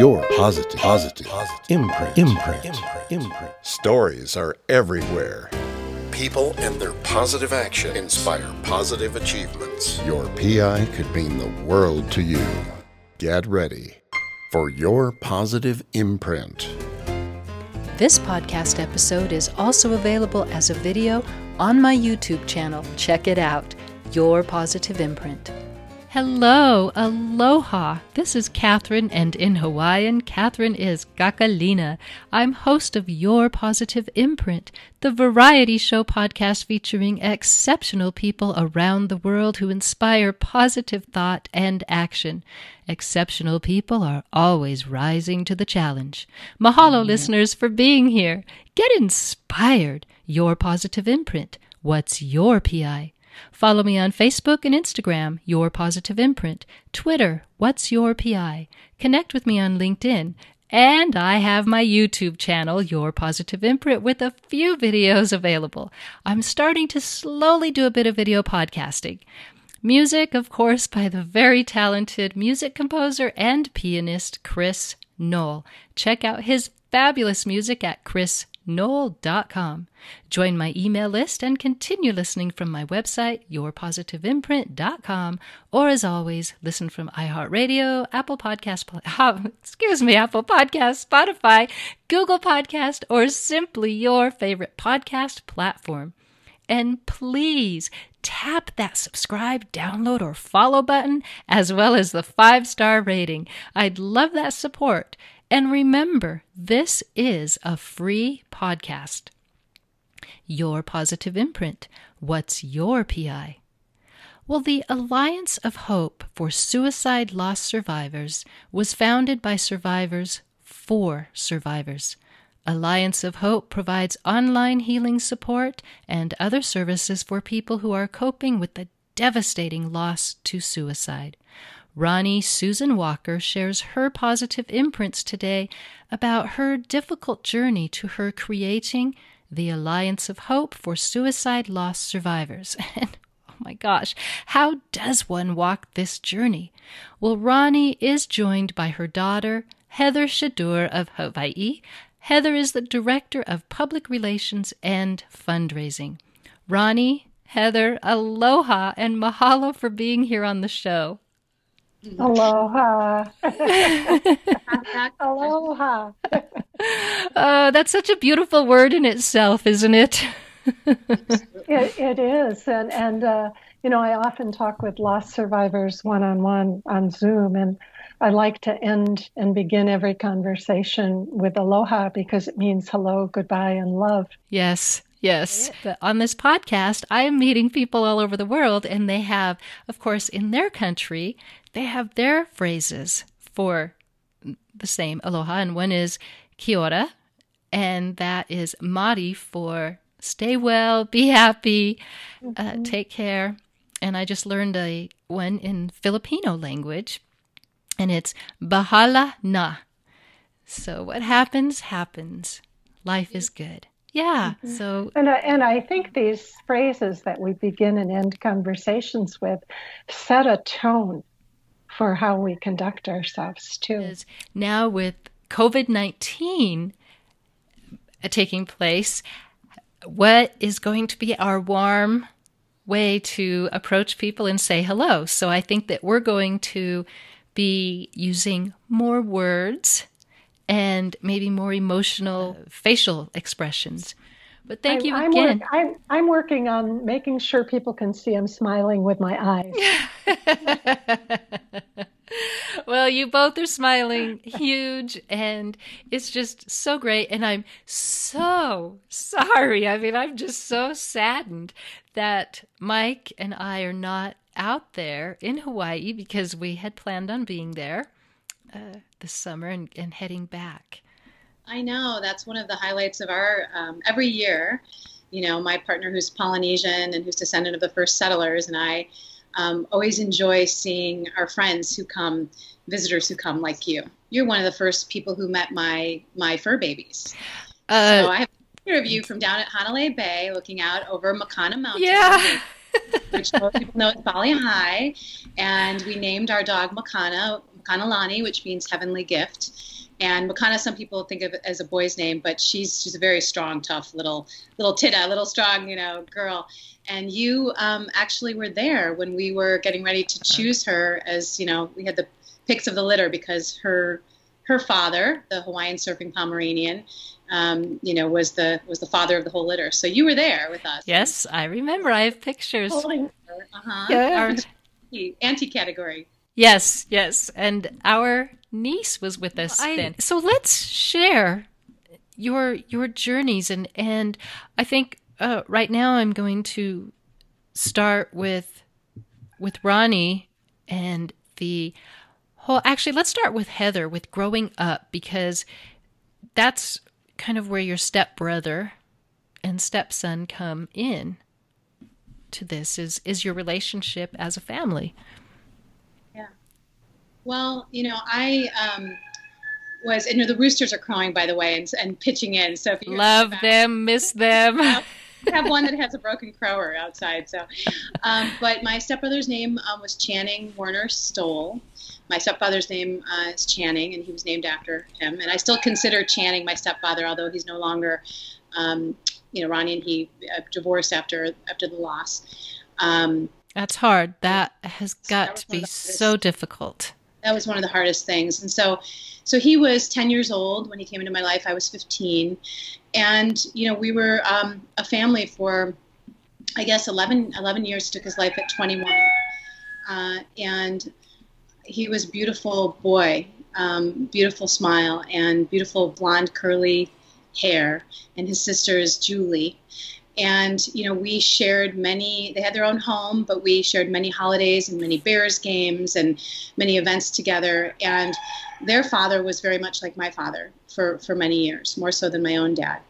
your positive, positive, positive imprint, imprint, imprint, imprint. Stories are everywhere. People and their positive action inspire positive achievements. Your PI could mean the world to you. Get ready for your positive imprint. This podcast episode is also available as a video on my YouTube channel. Check it out. Your Positive Imprint. Hello, aloha. This is Catherine, and in Hawaiian, Catherine is Kakalina. I'm host of Your Positive Imprint, the variety show podcast featuring exceptional people around the world who inspire positive thought and action. Exceptional people are always rising to the challenge. Mahalo, listeners, for being here. Get inspired. Your Positive Imprint. What's your PI? Follow me on Facebook and Instagram, Your Positive Imprint, Twitter, What's Your PI? Connect with me on LinkedIn. And I have my YouTube channel, Your Positive Imprint, with a few videos available. I'm starting to slowly do a bit of video podcasting. Music, of course, by the very talented music composer and pianist Chris Knoll. Check out his fabulous music at Chris noel.com. Join my email list and continue listening from my website, yourpositiveimprint.com, or as always, listen from iHeartRadio, Apple Podcast, ah, excuse me, Apple Podcast, Spotify, Google Podcast, or simply your favorite podcast platform. And please tap that subscribe, download, or follow button, as well as the five star rating. I'd love that support. And remember, this is a free podcast. Your Positive Imprint. What's your PI? Well, the Alliance of Hope for Suicide Loss Survivors was founded by survivors for survivors. Alliance of Hope provides online healing support and other services for people who are coping with the devastating loss to suicide. Ronnie Susan Walker shares her positive imprints today about her difficult journey to her creating the Alliance of Hope for Suicide Loss Survivors. And oh my gosh, how does one walk this journey? Well, Ronnie is joined by her daughter, Heather Shadur of Hawaii. Heather is the Director of Public Relations and Fundraising. Ronnie, Heather, aloha and mahalo for being here on the show. Aloha. Aloha. Oh, that's such a beautiful word in itself, isn't it? it, it is. And, and uh, you know, I often talk with loss survivors one on one on Zoom, and I like to end and begin every conversation with aloha because it means hello, goodbye, and love. Yes. Yes. But on this podcast, I am meeting people all over the world, and they have, of course, in their country, they have their phrases for the same aloha, and one is kia ora, and that is Maori for stay well, be happy, uh, mm-hmm. uh, take care. And I just learned a one in Filipino language, and it's bahala na. So what happens, happens. Life is good. Yeah. Mm-hmm. So and I, and I think these phrases that we begin and end conversations with set a tone for how we conduct ourselves too. Now with COVID 19 taking place, what is going to be our warm way to approach people and say hello? So I think that we're going to be using more words and maybe more emotional facial expressions. But thank I'm, you I'm again. Work, I'm, I'm working on making sure people can see I'm smiling with my eyes. well, you both are smiling huge, and it's just so great. And I'm so sorry. I mean, I'm just so saddened that Mike and I are not out there in Hawaii because we had planned on being there uh, this summer and, and heading back. I know that's one of the highlights of our um, every year. You know, my partner who's Polynesian and who's descendant of the first settlers, and I um, always enjoy seeing our friends who come, visitors who come, like you. You're one of the first people who met my my fur babies. Uh, so I have a picture of you from down at Hanalei Bay, looking out over Makana Mountain. Yeah. which most people know is Bali Hai, and we named our dog Makana Makanalani, which means heavenly gift. And Makana, some people think of it as a boy's name, but she's she's a very strong, tough little little tita, little strong, you know, girl. And you um, actually were there when we were getting ready to choose her as you know we had the picks of the litter because her her father, the Hawaiian surfing Pomeranian, um, you know, was the was the father of the whole litter. So you were there with us. Yes, I remember. I have pictures. Holding her. Uh-huh. Yeah. Our anti category. Yes, yes, and our niece was with us I, then. So let's share your your journeys and and I think uh, right now I'm going to start with with Ronnie and the whole actually let's start with Heather with growing up because that's kind of where your stepbrother and stepson come in to this is is your relationship as a family. Well, you know, I um, was, and you know, the roosters are crowing, by the way, and, and pitching in. So if you love them, miss them. I have one that has a broken crower outside. So, um, but my stepbrother's name um, was Channing Warner Stoll. My stepfather's name uh, is Channing, and he was named after him. And I still consider Channing my stepfather, although he's no longer, um, you know, Ronnie and he uh, divorced after after the loss. Um, That's hard. That has got to be so difficult that was one of the hardest things. And so, so he was 10 years old when he came into my life. I was 15, and you know we were um, a family for, I guess 11 11 years. Took his life at 21, uh, and he was beautiful boy, um, beautiful smile, and beautiful blonde curly hair. And his sister is Julie, and you know we shared many they had their own home but we shared many holidays and many bears games and many events together. And their father was very much like my father for for many years more so than my own dad.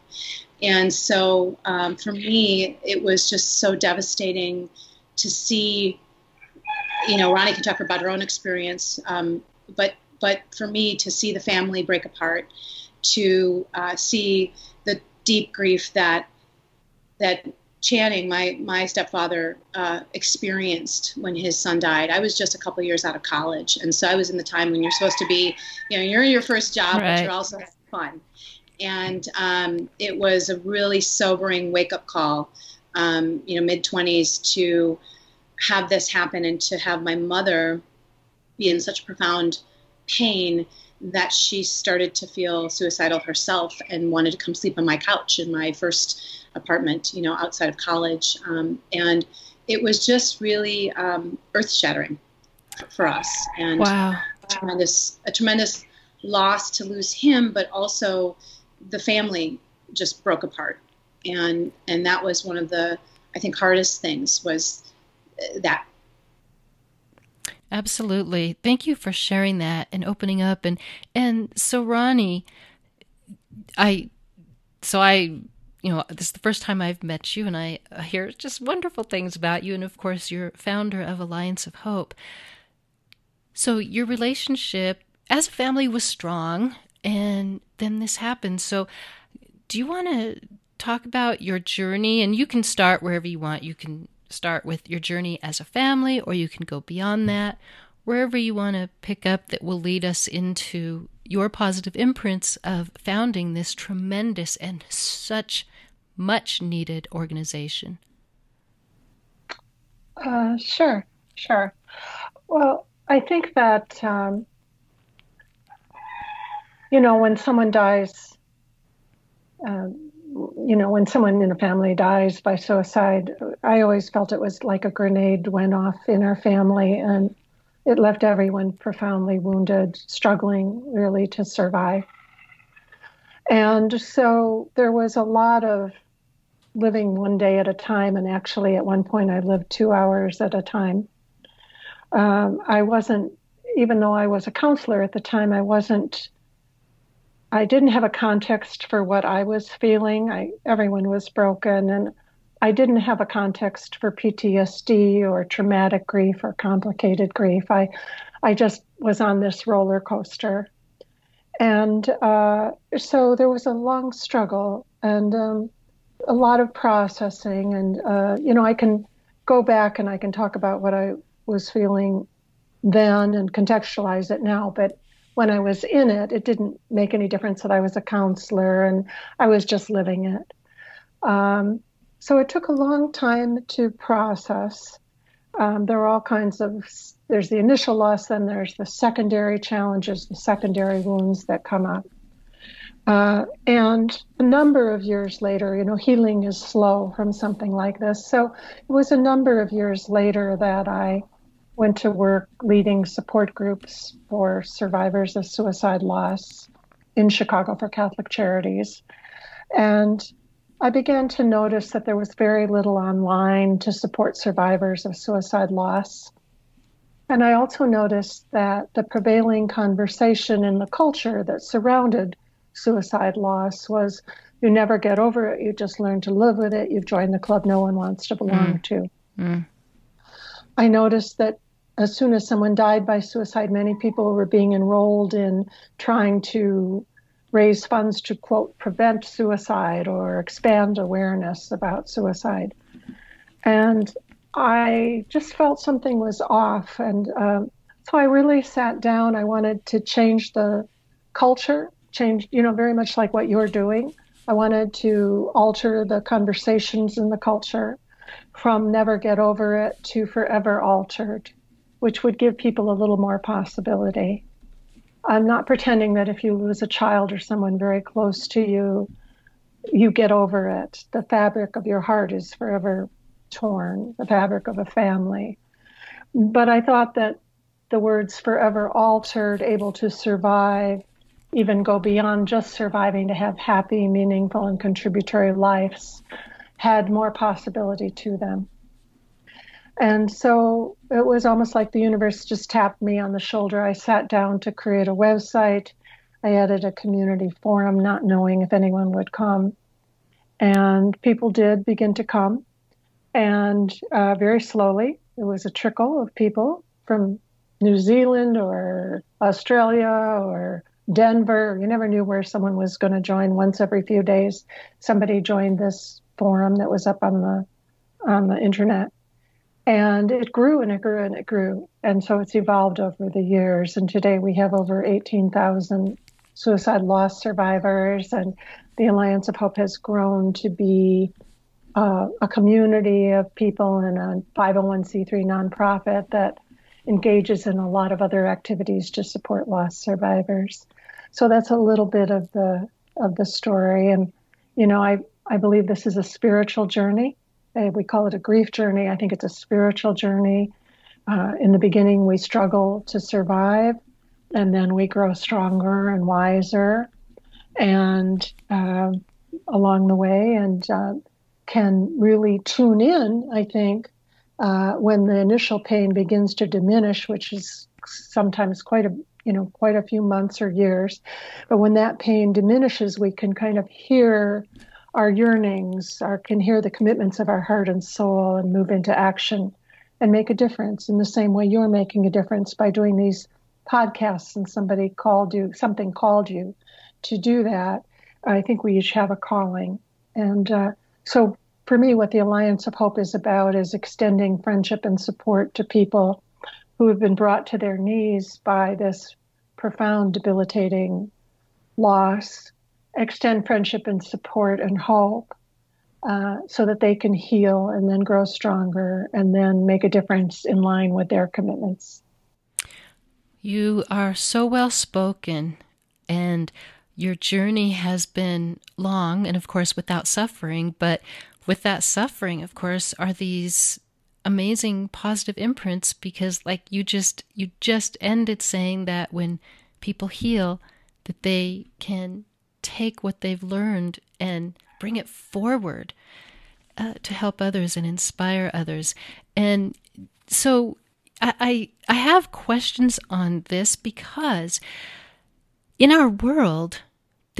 And so um, for me it was just so devastating to see you know ronnie can talk about her own experience um, but but for me to see the family break apart to uh, see the deep grief that that Channing, my my stepfather, uh, experienced when his son died. I was just a couple years out of college, and so I was in the time when you're supposed to be, you know, you're in your first job, right. but you're also having fun. And um, it was a really sobering wake up call, um, you know, mid 20s to have this happen and to have my mother be in such profound pain that she started to feel suicidal herself and wanted to come sleep on my couch in my first apartment, you know, outside of college. Um, and it was just really um, earth shattering for us. And wow. a tremendous, a tremendous loss to lose him, but also the family just broke apart. And, and that was one of the, I think, hardest things was uh, that Absolutely. Thank you for sharing that and opening up and and so Ronnie I so I you know, this is the first time I've met you, and I hear just wonderful things about you. And of course, you're founder of Alliance of Hope. So your relationship as a family was strong, and then this happened. So, do you want to talk about your journey? And you can start wherever you want. You can start with your journey as a family, or you can go beyond that. Wherever you want to pick up, that will lead us into your positive imprints of founding this tremendous and such much needed organization? Uh, sure, sure. Well, I think that, um, you know, when someone dies, um, you know, when someone in a family dies by suicide, I always felt it was like a grenade went off in our family and it left everyone profoundly wounded, struggling really to survive. And so there was a lot of living one day at a time. And actually, at one point, I lived two hours at a time. Um, I wasn't, even though I was a counselor at the time, I wasn't. I didn't have a context for what I was feeling. I, everyone was broken, and I didn't have a context for PTSD or traumatic grief or complicated grief. I, I just was on this roller coaster, and uh, so there was a long struggle. And um, a lot of processing, and uh, you know, I can go back and I can talk about what I was feeling then and contextualize it now. But when I was in it, it didn't make any difference that I was a counselor and I was just living it. Um, so it took a long time to process. Um, there are all kinds of there's the initial loss, then there's the secondary challenges, the secondary wounds that come up. Uh, and a number of years later, you know, healing is slow from something like this. So it was a number of years later that I went to work leading support groups for survivors of suicide loss in Chicago for Catholic Charities. And I began to notice that there was very little online to support survivors of suicide loss. And I also noticed that the prevailing conversation in the culture that surrounded suicide loss was you never get over it, you just learn to live with it, you've joined the club no one wants to belong mm. to. Mm. I noticed that as soon as someone died by suicide, many people were being enrolled in trying to raise funds to quote prevent suicide or expand awareness about suicide. And I just felt something was off. And uh, so I really sat down. I wanted to change the culture, change, you know, very much like what you're doing. I wanted to alter the conversations in the culture from never get over it to forever altered, which would give people a little more possibility. I'm not pretending that if you lose a child or someone very close to you, you get over it. The fabric of your heart is forever torn, the fabric of a family. But I thought that the words forever altered, able to survive, even go beyond just surviving to have happy, meaningful, and contributory lives had more possibility to them. And so it was almost like the universe just tapped me on the shoulder. I sat down to create a website. I added a community forum, not knowing if anyone would come. And people did begin to come. And uh, very slowly, it was a trickle of people from New Zealand or Australia or Denver. You never knew where someone was going to join. Once every few days, somebody joined this forum that was up on the on the internet, and it grew and it grew and it grew. And so it's evolved over the years. And today we have over eighteen thousand suicide loss survivors, and the Alliance of Hope has grown to be uh, a community of people and a 501c3 nonprofit that engages in a lot of other activities to support loss survivors. So that's a little bit of the of the story. And you know, I I believe this is a spiritual journey. Uh, we call it a grief journey. I think it's a spiritual journey. Uh, in the beginning, we struggle to survive, and then we grow stronger and wiser, and uh, along the way, and uh, can really tune in, I think, uh, when the initial pain begins to diminish, which is sometimes quite a you know quite a few months or years. But when that pain diminishes, we can kind of hear our yearnings, our can hear the commitments of our heart and soul, and move into action and make a difference in the same way you're making a difference by doing these podcasts and somebody called you something called you to do that i think we each have a calling and uh, so for me, what the Alliance of Hope is about is extending friendship and support to people who have been brought to their knees by this profound, debilitating loss, extend friendship and support and hope uh, so that they can heal and then grow stronger and then make a difference in line with their commitments. You are so well spoken and your journey has been long and, of course, without suffering, but with that suffering, of course, are these amazing positive imprints because like you just you just ended saying that when people heal that they can take what they've learned and bring it forward uh, to help others and inspire others. And so I, I i have questions on this because in our world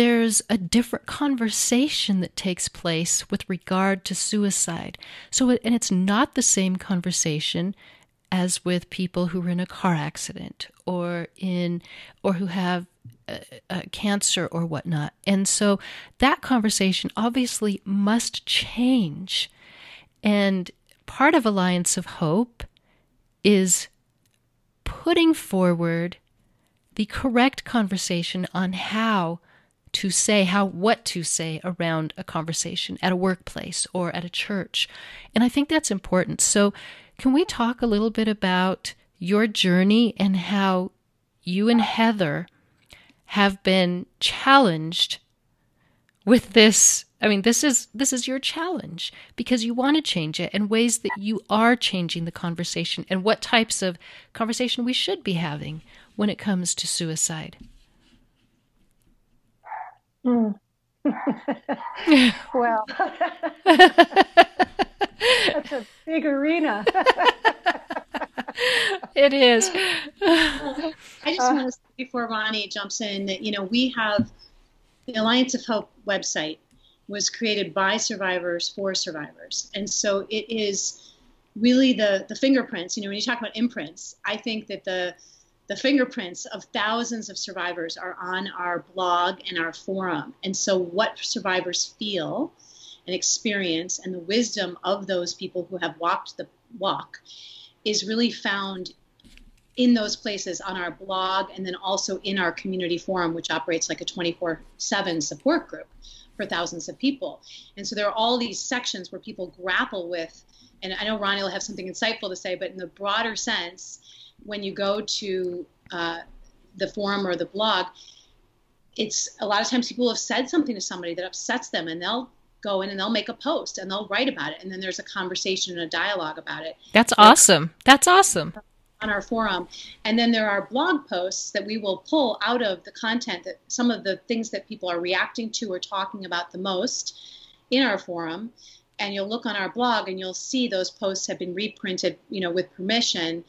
there's a different conversation that takes place with regard to suicide. So, and it's not the same conversation as with people who are in a car accident or in or who have cancer or whatnot. And so that conversation obviously must change. And part of Alliance of Hope is putting forward the correct conversation on how to say how what to say around a conversation at a workplace or at a church. And I think that's important. So, can we talk a little bit about your journey and how you and Heather have been challenged with this I mean this is this is your challenge because you want to change it and ways that you are changing the conversation and what types of conversation we should be having when it comes to suicide. Mm. well, that's a big arena. it is. I just want to say before Ronnie jumps in that, you know, we have the Alliance of Hope website was created by survivors for survivors. And so it is really the, the fingerprints. You know, when you talk about imprints, I think that the the fingerprints of thousands of survivors are on our blog and our forum. And so, what survivors feel and experience, and the wisdom of those people who have walked the walk, is really found in those places on our blog and then also in our community forum, which operates like a 24 7 support group for thousands of people. And so, there are all these sections where people grapple with, and I know Ronnie will have something insightful to say, but in the broader sense, when you go to uh, the forum or the blog, it's a lot of times people have said something to somebody that upsets them, and they'll go in and they'll make a post and they'll write about it, and then there's a conversation and a dialogue about it. That's awesome. That's awesome. On our forum, and then there are blog posts that we will pull out of the content that some of the things that people are reacting to or talking about the most in our forum and you'll look on our blog and you'll see those posts have been reprinted you know with permission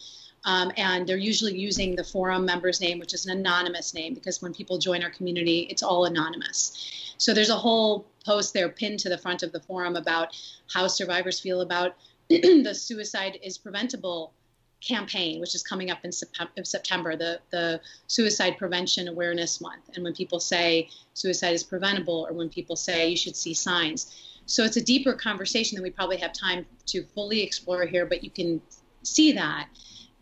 um, and they're usually using the forum member's name, which is an anonymous name, because when people join our community, it's all anonymous. So there's a whole post there pinned to the front of the forum about how survivors feel about the suicide is preventable campaign, which is coming up in September, the, the Suicide Prevention Awareness Month. And when people say suicide is preventable, or when people say you should see signs. So it's a deeper conversation that we probably have time to fully explore here, but you can see that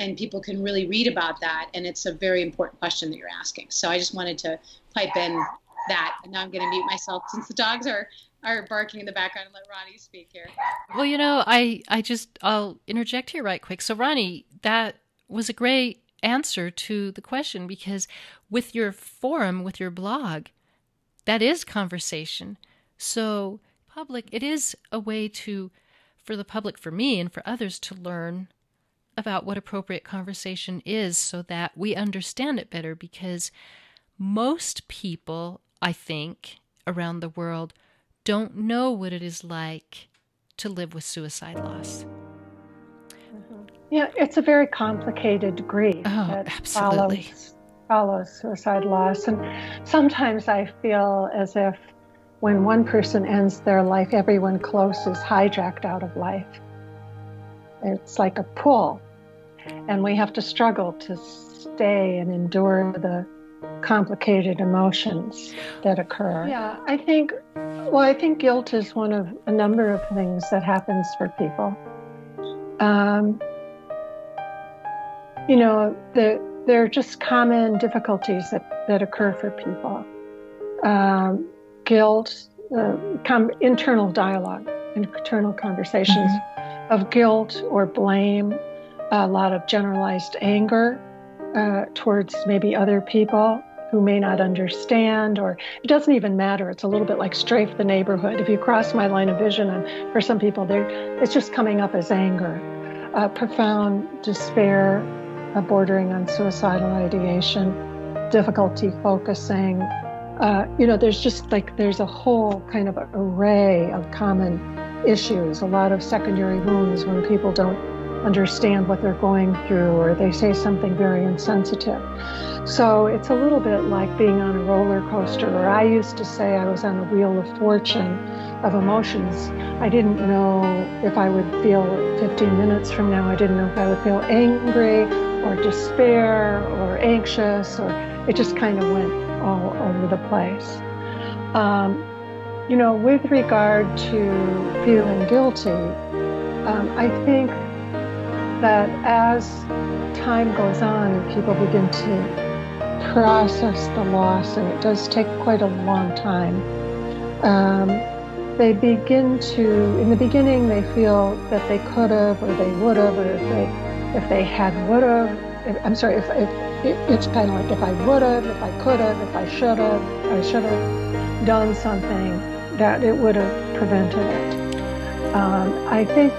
and people can really read about that. And it's a very important question that you're asking. So I just wanted to pipe in that. And now I'm going to mute myself since the dogs are are barking in the background and let Ronnie speak here. Well, you know, I I just I'll interject here right quick. So Ronnie, that was a great answer to the question because with your forum, with your blog, that is conversation. So public, it is a way to for the public, for me, and for others to learn about what appropriate conversation is so that we understand it better because most people, I think, around the world don't know what it is like to live with suicide loss. Yeah, it's a very complicated grief oh, that absolutely. follows, follows suicide loss. And sometimes I feel as if when one person ends their life, everyone close is hijacked out of life. It's like a pull and we have to struggle to stay and endure the complicated emotions that occur. Yeah, I think, well, I think guilt is one of a number of things that happens for people. Um, you know, the, there are just common difficulties that, that occur for people. Um, guilt, uh, com- internal dialogue, internal conversations mm-hmm. of guilt or blame a lot of generalized anger uh, towards maybe other people who may not understand, or it doesn't even matter. It's a little bit like strafe the neighborhood. If you cross my line of vision, and for some people, it's just coming up as anger, uh, profound despair, uh, bordering on suicidal ideation, difficulty focusing. Uh, you know, there's just like there's a whole kind of array of common issues, a lot of secondary wounds when people don't understand what they're going through or they say something very insensitive. So it's a little bit like being on a roller coaster, or I used to say I was on a wheel of fortune of emotions. I didn't know if I would feel 15 minutes from now, I didn't know if I would feel angry or despair or anxious, or it just kind of went all over the place. Um, you know, with regard to feeling guilty, um, I think that as time goes on, and people begin to process the loss, and it does take quite a long time. Um, they begin to, in the beginning, they feel that they could have, or they would have, or if they, if they had would have. I'm sorry, if, if it's kind of like if I would have, if I could have, if I should have, I should have done something that it would have prevented it. Um, I think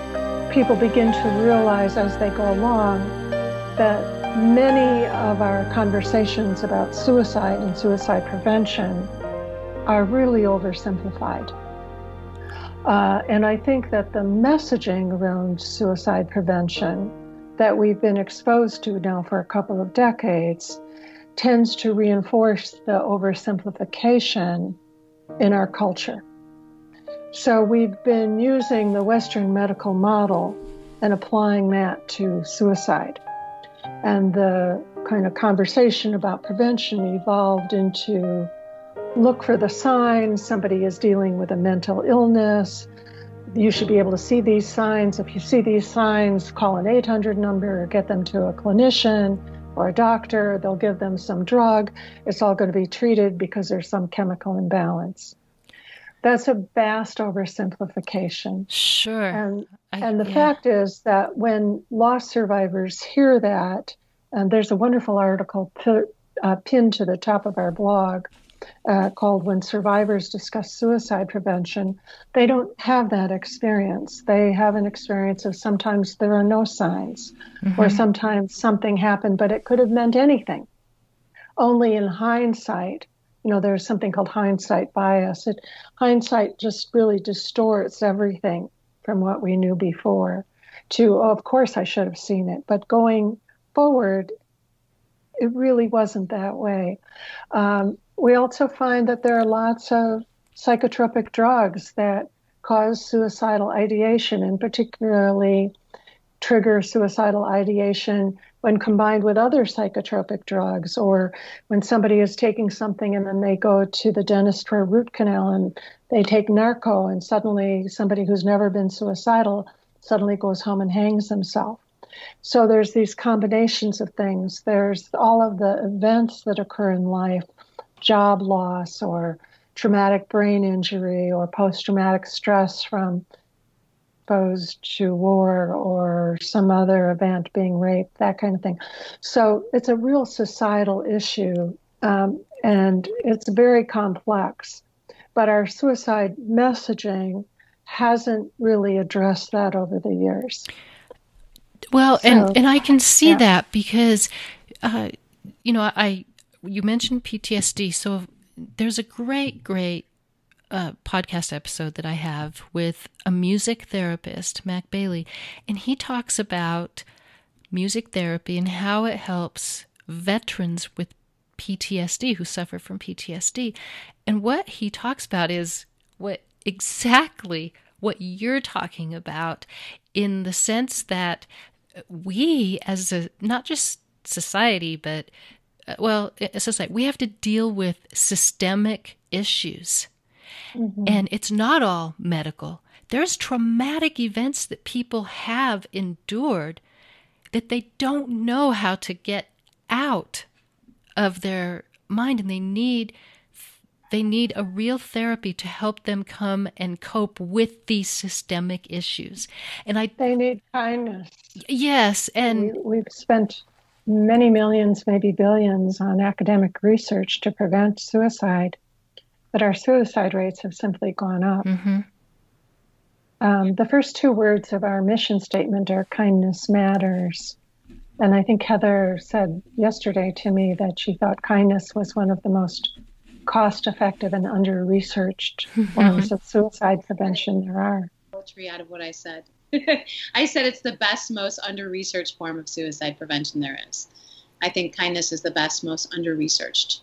people begin to realize as they go along that many of our conversations about suicide and suicide prevention are really oversimplified. Uh, and I think that the messaging around suicide prevention that we've been exposed to now for a couple of decades tends to reinforce the oversimplification in our culture. So we've been using the Western medical model and applying that to suicide. And the kind of conversation about prevention evolved into look for the signs somebody is dealing with a mental illness. You should be able to see these signs. If you see these signs, call an 800 number get them to a clinician or a doctor. They'll give them some drug. It's all going to be treated because there's some chemical imbalance. That's a vast oversimplification. Sure. And, I, and the yeah. fact is that when loss survivors hear that, and there's a wonderful article p- uh, pinned to the top of our blog uh, called When Survivors Discuss Suicide Prevention, they don't have that experience. They have an experience of sometimes there are no signs, mm-hmm. or sometimes something happened, but it could have meant anything. Only in hindsight you know, there's something called hindsight bias. It, hindsight just really distorts everything from what we knew before to, oh, of course I should have seen it. But going forward, it really wasn't that way. Um, we also find that there are lots of psychotropic drugs that cause suicidal ideation and particularly trigger suicidal ideation when combined with other psychotropic drugs, or when somebody is taking something and then they go to the dentist for a root canal and they take Norco, and suddenly somebody who's never been suicidal suddenly goes home and hangs himself. So there's these combinations of things. There's all of the events that occur in life, job loss or traumatic brain injury or post traumatic stress from exposed to war or some other event, being raped, that kind of thing. So it's a real societal issue um, and it's very complex. But our suicide messaging hasn't really addressed that over the years. Well, so, and, and I can see yeah. that because, uh, you know, I you mentioned PTSD, so there's a great, great a podcast episode that I have with a music therapist, Mac Bailey, and he talks about music therapy and how it helps veterans with PTSD who suffer from PTSD. And what he talks about is what exactly what you're talking about in the sense that we as a not just society but uh, well, society, we have to deal with systemic issues Mm-hmm. And it's not all medical. There's traumatic events that people have endured that they don't know how to get out of their mind and they need they need a real therapy to help them come and cope with these systemic issues. And I they need kindness. Yes, and we, have spent many millions, maybe billions on academic research to prevent suicide but our suicide rates have simply gone up. Mm-hmm. Um, the first two words of our mission statement are kindness matters. And I think Heather said yesterday to me that she thought kindness was one of the most cost effective and under researched forms of suicide prevention there are. Poetry out of what I said. I said it's the best, most under researched form of suicide prevention there is. I think kindness is the best, most under researched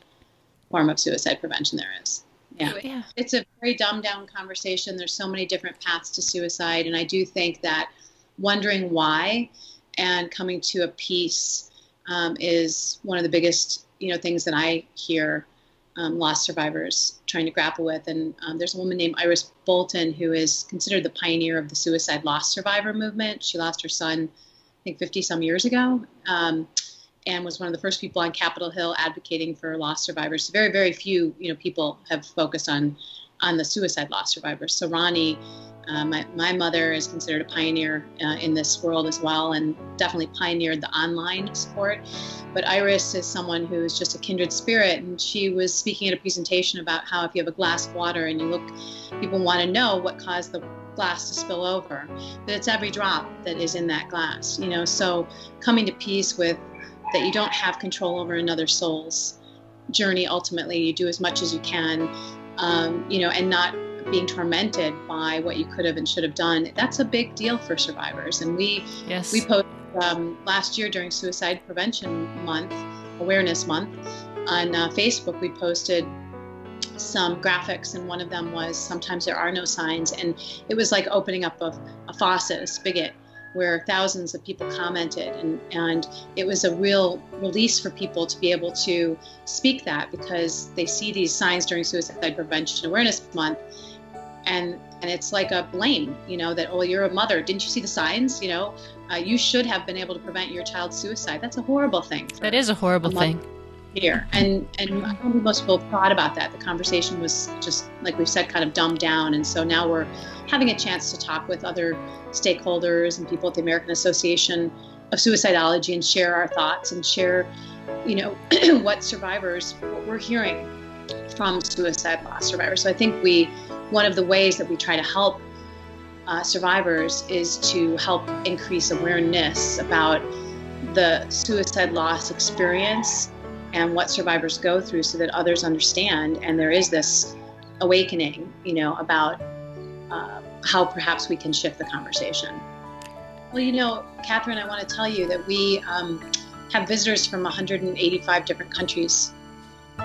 form of suicide prevention there is. Yeah. yeah. It's a very dumbed down conversation. There's so many different paths to suicide. And I do think that wondering why and coming to a peace um, is one of the biggest, you know, things that I hear um, loss survivors trying to grapple with. And um, there's a woman named Iris Bolton who is considered the pioneer of the suicide loss survivor movement. She lost her son, I think, 50 some years ago. Um, and was one of the first people on Capitol Hill advocating for lost survivors. Very, very few, you know, people have focused on on the suicide loss survivors. So Ronnie, uh, my, my mother is considered a pioneer uh, in this world as well, and definitely pioneered the online support. But Iris is someone who is just a kindred spirit, and she was speaking at a presentation about how if you have a glass of water and you look, people want to know what caused the glass to spill over, but it's every drop that is in that glass, you know. So coming to peace with that you don't have control over another soul's journey. Ultimately, you do as much as you can, um, you know, and not being tormented by what you could have and should have done. That's a big deal for survivors. And we yes. we posted um, last year during Suicide Prevention Month, Awareness Month, on uh, Facebook. We posted some graphics, and one of them was sometimes there are no signs, and it was like opening up a, a faucet, a spigot where thousands of people commented and, and it was a real release for people to be able to speak that because they see these signs during suicide prevention awareness month and and it's like a blame you know that oh you're a mother. Didn't you see the signs? You know uh, you should have been able to prevent your child's suicide. That's a horrible thing that is a horrible a thing here. And and I don't think most people thought about that. The conversation was just like we've said kind of dumbed down. And so now we're having a chance to talk with other stakeholders and people at the American Association of Suicidology and share our thoughts and share you know what survivors what we're hearing from suicide loss survivors. So I think we one of the ways that we try to help uh, survivors is to help increase awareness about the suicide loss experience and what survivors go through so that others understand and there is this awakening you know about uh, how perhaps we can shift the conversation. Well you know catherine i want to tell you that we um, have visitors from 185 different countries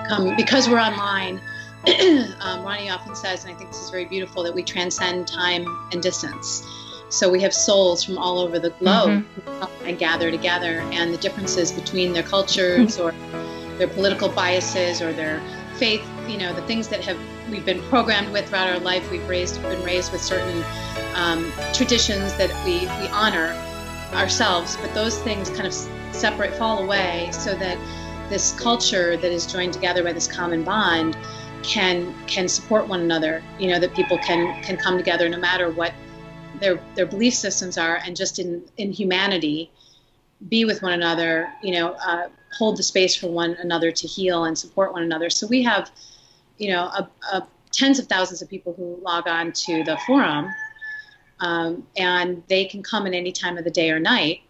come because we're online. Um, ronnie often says and i think this is very beautiful that we transcend time and distance. So we have souls from all over the globe mm-hmm. and gather together, and the differences between their cultures or their political biases or their faith, you know, the things that have we've been programmed with throughout our life. We've raised been raised with certain um, traditions that we we honor ourselves, but those things kind of separate, fall away, so that this culture that is joined together by this common bond can can support one another. You know, that people can can come together no matter what their their belief systems are, and just in in humanity, be with one another. You know, uh, hold the space for one another to heal and support one another. So we have, you know, a, a tens of thousands of people who log on to the forum, um, and they can come at any time of the day or night,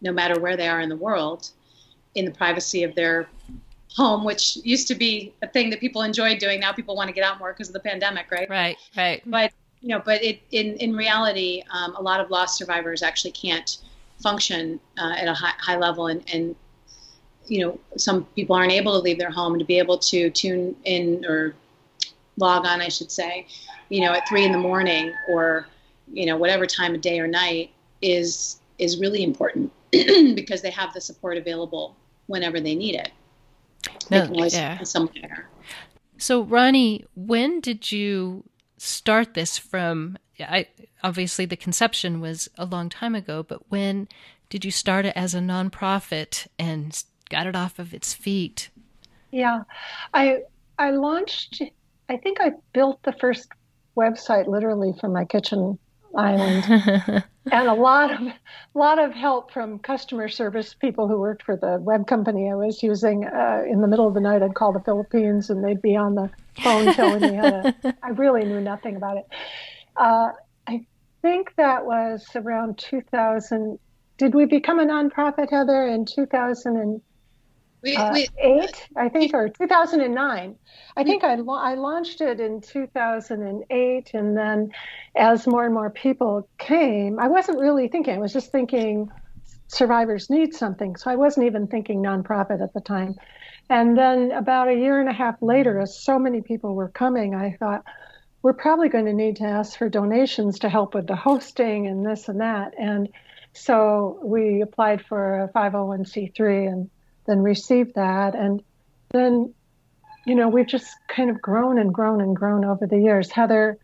no matter where they are in the world, in the privacy of their home, which used to be a thing that people enjoyed doing. Now people want to get out more because of the pandemic, right? Right, right. But you know, but it, in in reality, um, a lot of lost survivors actually can't function uh, at a high, high level, and, and you know, some people aren't able to leave their home to be able to tune in or log on, I should say, you know, at three in the morning or you know whatever time of day or night is is really important because they have the support available whenever they need it. No, they can always yeah. somewhere. So, Ronnie, when did you start this from I obviously the conception was a long time ago, but when did you start it as a nonprofit and got it off of its feet? Yeah. I I launched I think I built the first website literally from my kitchen island. and a lot of a lot of help from customer service people who worked for the web company I was using. Uh, in the middle of the night, I'd call the Philippines, and they'd be on the phone telling me how to. I really knew nothing about it. Uh, I think that was around 2000. Did we become a nonprofit, Heather, in 2000? We, uh, we, eight, I think, or 2009. I think I, I launched it in 2008. And then as more and more people came, I wasn't really thinking, I was just thinking survivors need something. So I wasn't even thinking nonprofit at the time. And then about a year and a half later, as so many people were coming, I thought, we're probably going to need to ask for donations to help with the hosting and this and that. And so we applied for a 501c3 and then received that. And then, you know, we've just kind of grown and grown and grown over the years. Heather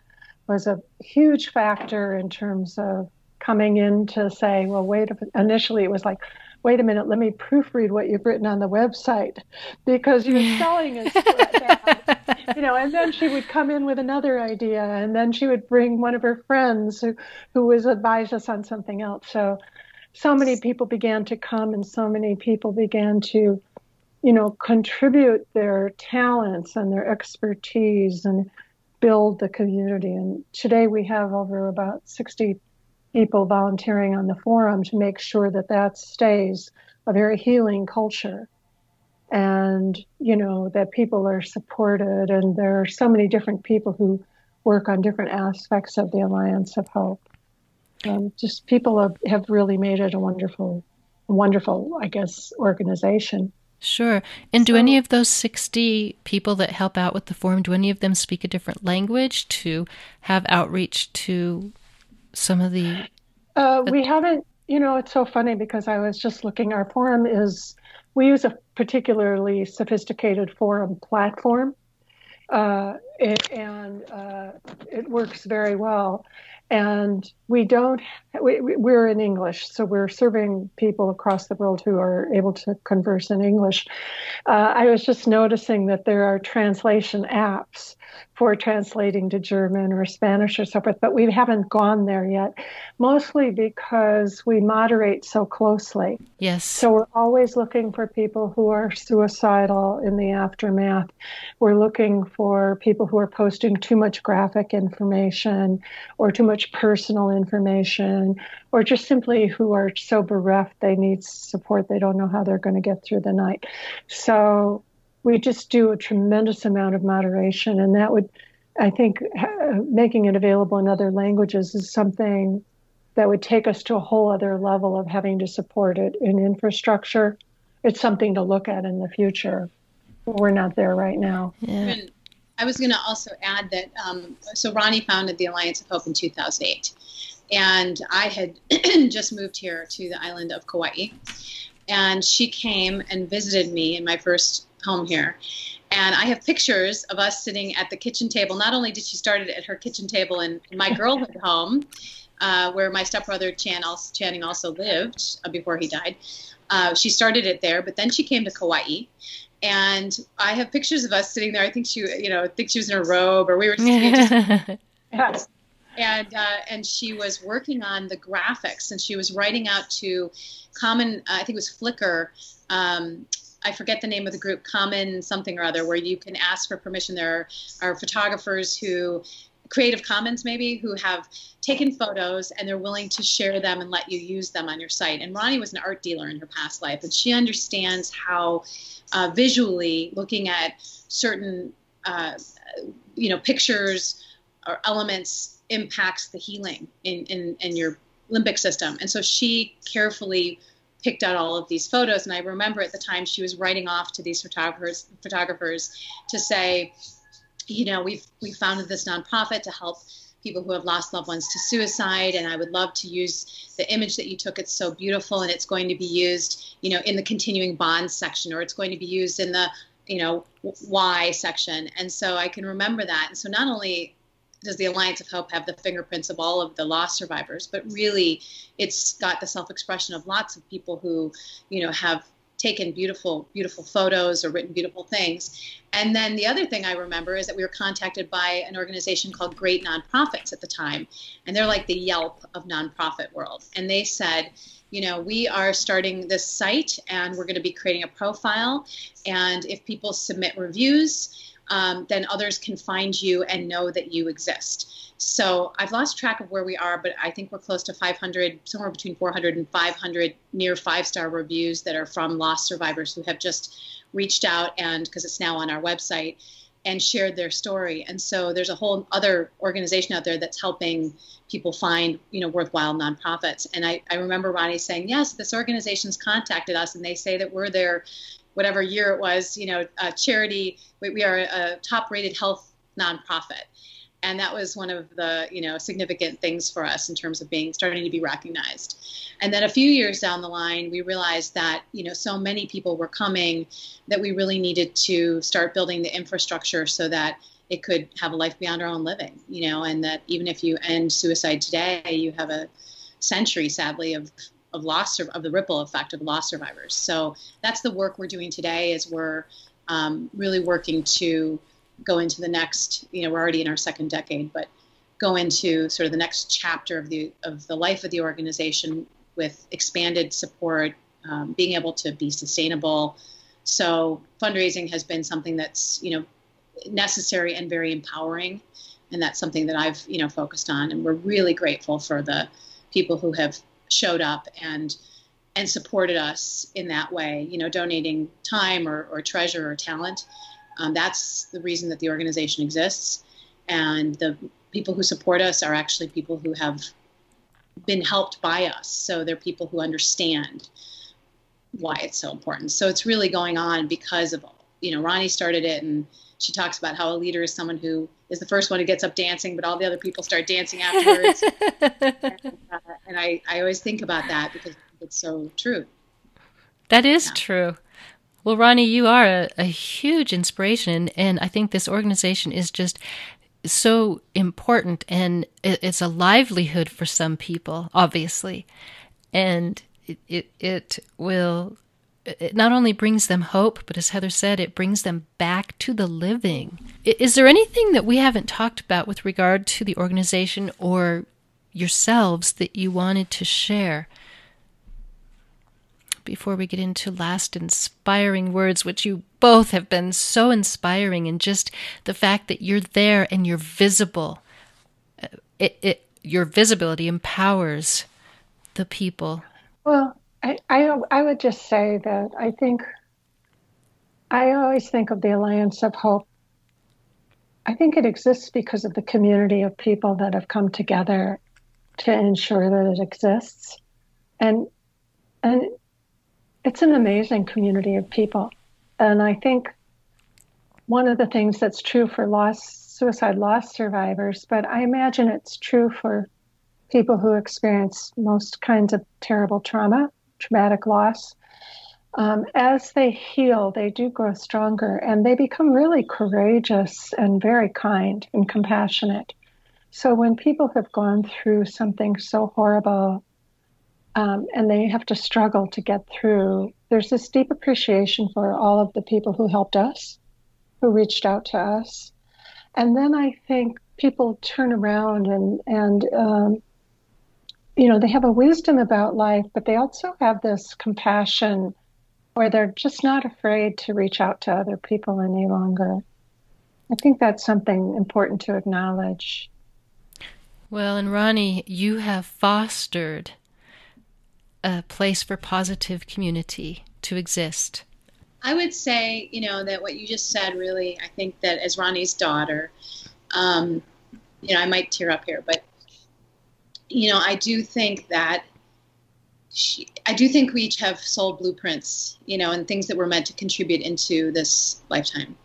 was a huge factor in terms of coming in to say, well, wait, initially it was like, wait a minute, let me proofread what you've written on the website because your spelling is bad. you know, and then she would come in with another idea, and then she would bring one of her friends who, who was advise us on something else. So, so many people began to come, and so many people began to, you know, contribute their talents and their expertise and build the community. And today we have over about 60 people volunteering on the forum to make sure that that stays a very healing culture. And you know that people are supported and there are so many different people who work on different aspects of the alliance of hope um, just people have, have really made it a wonderful wonderful i guess organization Sure. And so, do any of those 60 people that help out with the forum, do any of them speak a different language to have outreach to some of the. Uh, we haven't, you know, it's so funny because I was just looking. Our forum is, we use a particularly sophisticated forum platform, uh, it, and uh, it works very well. And we don't, we, we're in English, so we're serving people across the world who are able to converse in English. Uh, I was just noticing that there are translation apps for translating to German or Spanish or so forth, but we haven't gone there yet, mostly because we moderate so closely. Yes. So we're always looking for people who are suicidal in the aftermath. We're looking for people who are posting too much graphic information or too much personal information or just simply who are so bereft they need support they don't know how they're going to get through the night. So we just do a tremendous amount of moderation, and that would, I think, uh, making it available in other languages is something that would take us to a whole other level of having to support it in infrastructure. It's something to look at in the future. We're not there right now. Yeah. I was going to also add that um, so Ronnie founded the Alliance of Hope in 2008, and I had just moved here to the island of Kauai, and she came and visited me in my first home here. And I have pictures of us sitting at the kitchen table. Not only did she start it at her kitchen table in my girlhood home, uh, where my stepbrother Chan also, Channing also lived uh, before he died. Uh, she started it there, but then she came to Kauai, and I have pictures of us sitting there. I think she, you know, I think she was in a robe, or we were just, just and uh, and she was working on the graphics, and she was writing out to common. Uh, I think it was Flickr. Um, I forget the name of the group, Common something or other, where you can ask for permission. There are, photographers who, Creative Commons maybe, who have taken photos and they're willing to share them and let you use them on your site. And Ronnie was an art dealer in her past life, and she understands how uh, visually looking at certain, uh, you know, pictures or elements impacts the healing in, in, in your limbic system. And so she carefully picked out all of these photos. And I remember at the time she was writing off to these photographers photographers to say, you know, we've we founded this nonprofit to help people who have lost loved ones to suicide and i would love to use the image that you took it's so beautiful and it's going to be used you know in the continuing bonds section or it's going to be used in the you know why section. And so i can remember that. And so not only does the Alliance of Hope have the fingerprints of all of the lost survivors, but really it's got the self-expression of lots of people who, you know, have taken beautiful, beautiful photos or written beautiful things. And then the other thing I remember is that we were contacted by an organization called Great Nonprofits at the time, and they're like the Yelp of nonprofit world. And they said, you know, we are starting this site and we're going to be creating a profile. And if people submit reviews, um, then others can find you and know that you exist. So I've lost track of where we are, but I think we're close to 500, somewhere between 400 and 500 near five star reviews that are from lost survivors who have just reached out and because it's now on our website and shared their story. And so there's a whole other organization out there that's helping people find, you know, worthwhile nonprofits. And I, I remember Ronnie saying, yes, this organization's contacted us and they say that we're their whatever year it was, you know, a charity. We, we are a top-rated health nonprofit, and that was one of the you know significant things for us in terms of being starting to be recognized. And then a few years down the line, we realized that you know so many people were coming that we really needed to start building the infrastructure so that it could have a life beyond our own living, you know, and that even if you end suicide today, you have a century, sadly, of of loss of the ripple effect of loss survivors. So that's the work we're doing today. Is we're um, really working to go into the next. You know, we're already in our second decade, but go into sort of the next chapter of the of the life of the organization with expanded support, um, being able to be sustainable. So fundraising has been something that's you know necessary and very empowering, and that's something that I've you know focused on, and we're really grateful for the people who have showed up and and supported us in that way. You know, donating time or, or treasure or talent. Um, that's the reason that the organization exists, and the people who support us are actually people who have been helped by us. So they're people who understand why it's so important. So it's really going on because of, you know, Ronnie started it and she talks about how a leader is someone who is the first one who gets up dancing, but all the other people start dancing afterwards. and, uh, and I, I always think about that because it's so true. That is yeah. true. Well, Ronnie, you are a, a huge inspiration, and I think this organization is just so important and it's a livelihood for some people, obviously. And it, it, it will, it not only brings them hope, but as Heather said, it brings them back to the living. Is there anything that we haven't talked about with regard to the organization or yourselves that you wanted to share? before we get into last inspiring words, which you both have been so inspiring, and just the fact that you're there and you're visible. Uh, it, it your visibility empowers the people. Well, I, I, I would just say that I think I always think of the Alliance of Hope. I think it exists because of the community of people that have come together to ensure that it exists. And and it's an amazing community of people. And I think one of the things that's true for loss, suicide loss survivors, but I imagine it's true for people who experience most kinds of terrible trauma, traumatic loss. Um, as they heal, they do grow stronger and they become really courageous and very kind and compassionate. So when people have gone through something so horrible um, and they have to struggle to get through. There's this deep appreciation for all of the people who helped us, who reached out to us, and then I think people turn around and and um, you know they have a wisdom about life, but they also have this compassion, where they're just not afraid to reach out to other people any longer. I think that's something important to acknowledge. Well, and Ronnie, you have fostered a place for positive community to exist? I would say, you know, that what you just said really, I think that as Ronnie's daughter, um, you know, I might tear up here, but, you know, I do think that she, I do think we each have soul blueprints, you know, and things that were meant to contribute into this lifetime.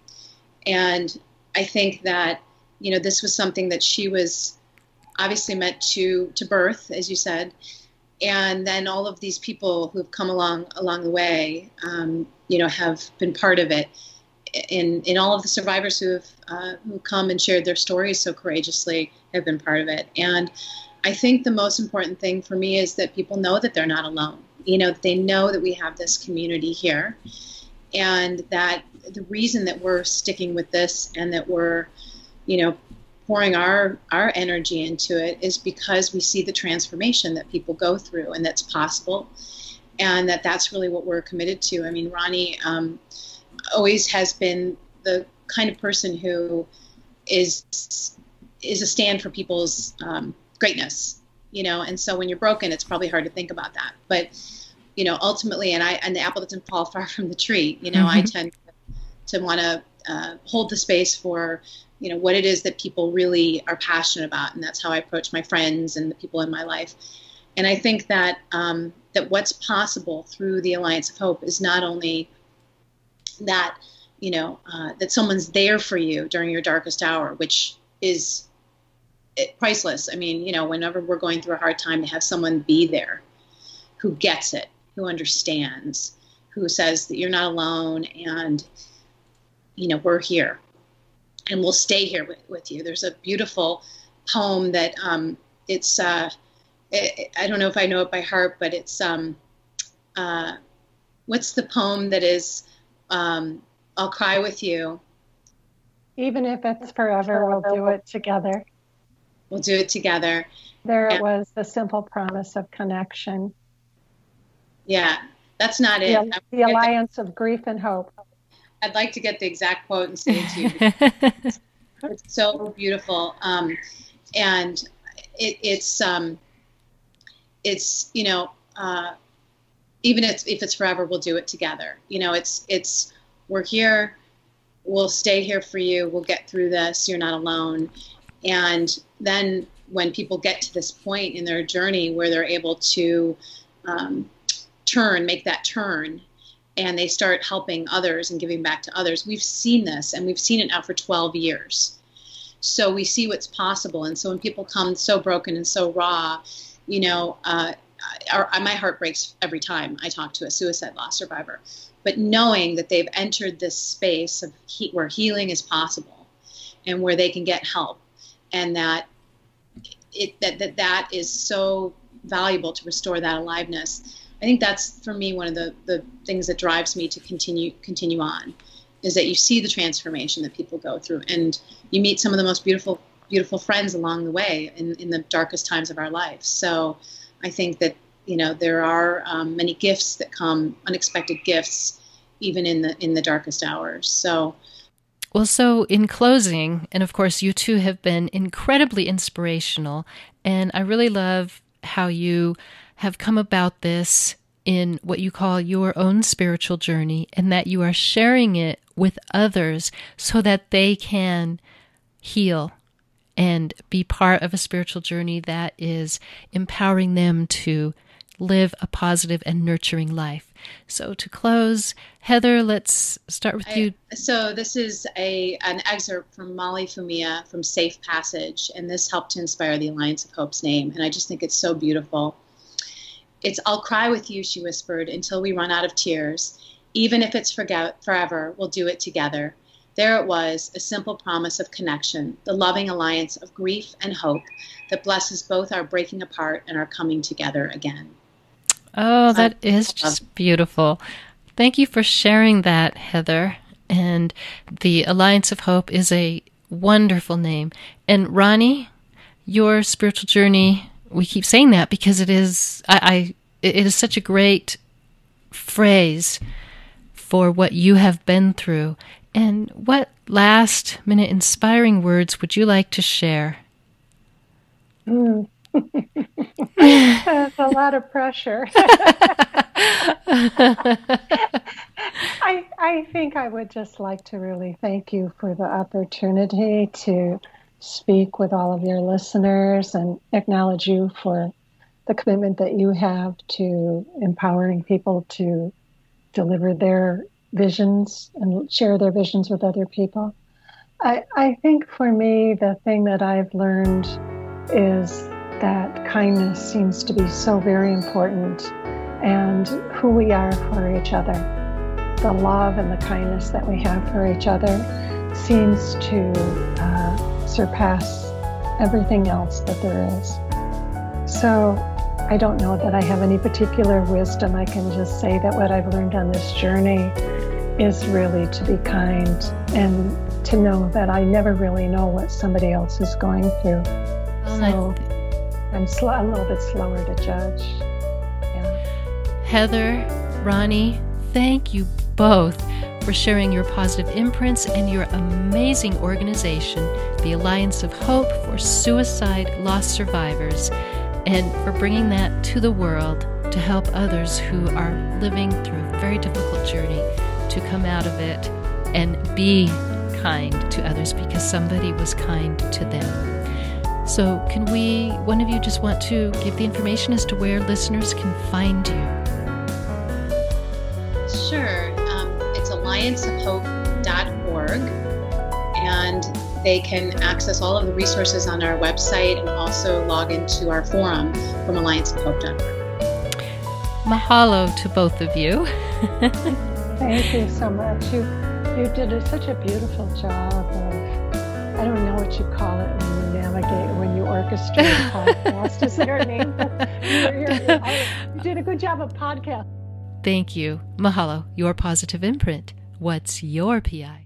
And I think that, you know, this was something that she was obviously meant to to birth, as you said, and then all of these people who've come along along the way, um, you know, have been part of it. In in all of the survivors who have uh, who come and shared their stories so courageously have been part of it. And I think the most important thing for me is that people know that they're not alone. You know, they know that we have this community here, and that the reason that we're sticking with this and that we're, you know, pouring our our energy into it is because we see the transformation that people go through and that's possible and that that's really what we're committed to i mean ronnie um, always has been the kind of person who is is a stand for people's um, greatness you know? And so when you're broken it's probably hard to think about that. But you know ultimately and i and the apple doesn't fall far from the tree you know mm-hmm. i tend to, to want to uh, hold the space for you know what it is that people really are passionate about. And that's how i approach my friends and the people in my life. And i think that um, that what's possible through the alliance of hope is not only that you know uh, that someone's there for you during your darkest hour which is eh, priceless i mean you know whenever we're going through a hard time to have someone be there who gets it who understands who says that you're not alone and you know we're here and we'll stay here with, with you. There's a beautiful poem that um, it's uh, it, I don't know if I know it by heart, but it's um, uh, what's the poem that is um, I'll cry with you. Even if it's forever, we'll do it together. We'll do it together. There it was, the simple promise of connection. Yeah, that's not the, it. The, alliance of grief and hope. I'd like to get the exact quote and say it to you. it's so beautiful, um, and it, it's um, it's you know uh, even if, if it's forever, we'll do it together. You know, it's it's we're here, we'll stay here for you, we'll get through this. You're not alone, and then when people get to this point in their journey where they're able to um, turn, make that turn, and they start helping others and giving back to others. We've seen this, and we've seen it now for 12 years. So we see what's possible. And so when people come so broken and so raw, you know, uh, our, my heart breaks every time I talk to a suicide loss survivor. But knowing that they've entered this space of he, where healing is possible and where they can get help, and that it that that, that is so valuable to restore that aliveness I think that's for me one of the, the things that drives me to continue continue on is that you see the transformation that people go through and you meet some of the most beautiful beautiful friends along the way in, in the darkest times of our life. So I think that you know there are um, many gifts that come unexpected gifts even in the in the darkest hours. So well, so in closing, and of course, you two have been incredibly inspirational, and I really love how you have come about this in what you call your own spiritual journey and that you are sharing it with others so that they can heal and be part of a spiritual journey that is empowering them to live a positive and nurturing life. So to close, Heather, let's start with you. so this is a an excerpt from Molly Fumia from Safe Passage, and this helped to inspire the Alliance of Hope's name, and I just think it's so beautiful. It's I'll cry with you, she whispered, until we run out of tears. Even if it's forget, forever, we'll do it together. There it was, a simple promise of connection, the loving alliance of grief and hope that blesses both our breaking apart and our coming together again. Oh, that I is just beautiful. Thank you for sharing that, Heather. And the Alliance of Hope is a wonderful name. And Ronnie, your spiritual journey we keep saying that because it is I, I it is such a great phrase for what you have been through. And what last minute inspiring words would you like to share? Mm. That's a lot of pressure. I, I think I would just like to really thank you for the opportunity to speak with all of your listeners and acknowledge you for the commitment that you have to empowering people to deliver their visions and share their visions with other people. I, I think for me, the thing that I've learned is that kindness seems to be so very important and who we are for each other. The love and the kindness that we have for each other seems to uh, surpass everything else that there is. So I don't know that I have any particular wisdom. I can just say that what I've learned on this journey is really to be kind and to know that I never really know what somebody else is going through. so I'm sl- a little bit slower to judge. Yeah. Heather, Ronnie, thank you both for sharing your positive imprints and your amazing organization, the Alliance of Hope for Suicide Loss Survivors, and for bringing that to the world to help others who are living through a very difficult journey to come out of it and be kind to others because somebody was kind to them. So, can we, one of you, just want to give the information as to where listeners can find you? Sure Um, it's allianceofhope.org. And they can access all of the resources on our website and also log into our forum from allianceofhope.org. Mahalo to both of you. Thank you so much. You you did a, such a beautiful job of I don't know what you call it when you navigate when you orchestrated podcast. Is there a name? you did a good job of podcast. Thank you. Mahalo, your positive imprint. What's your PI?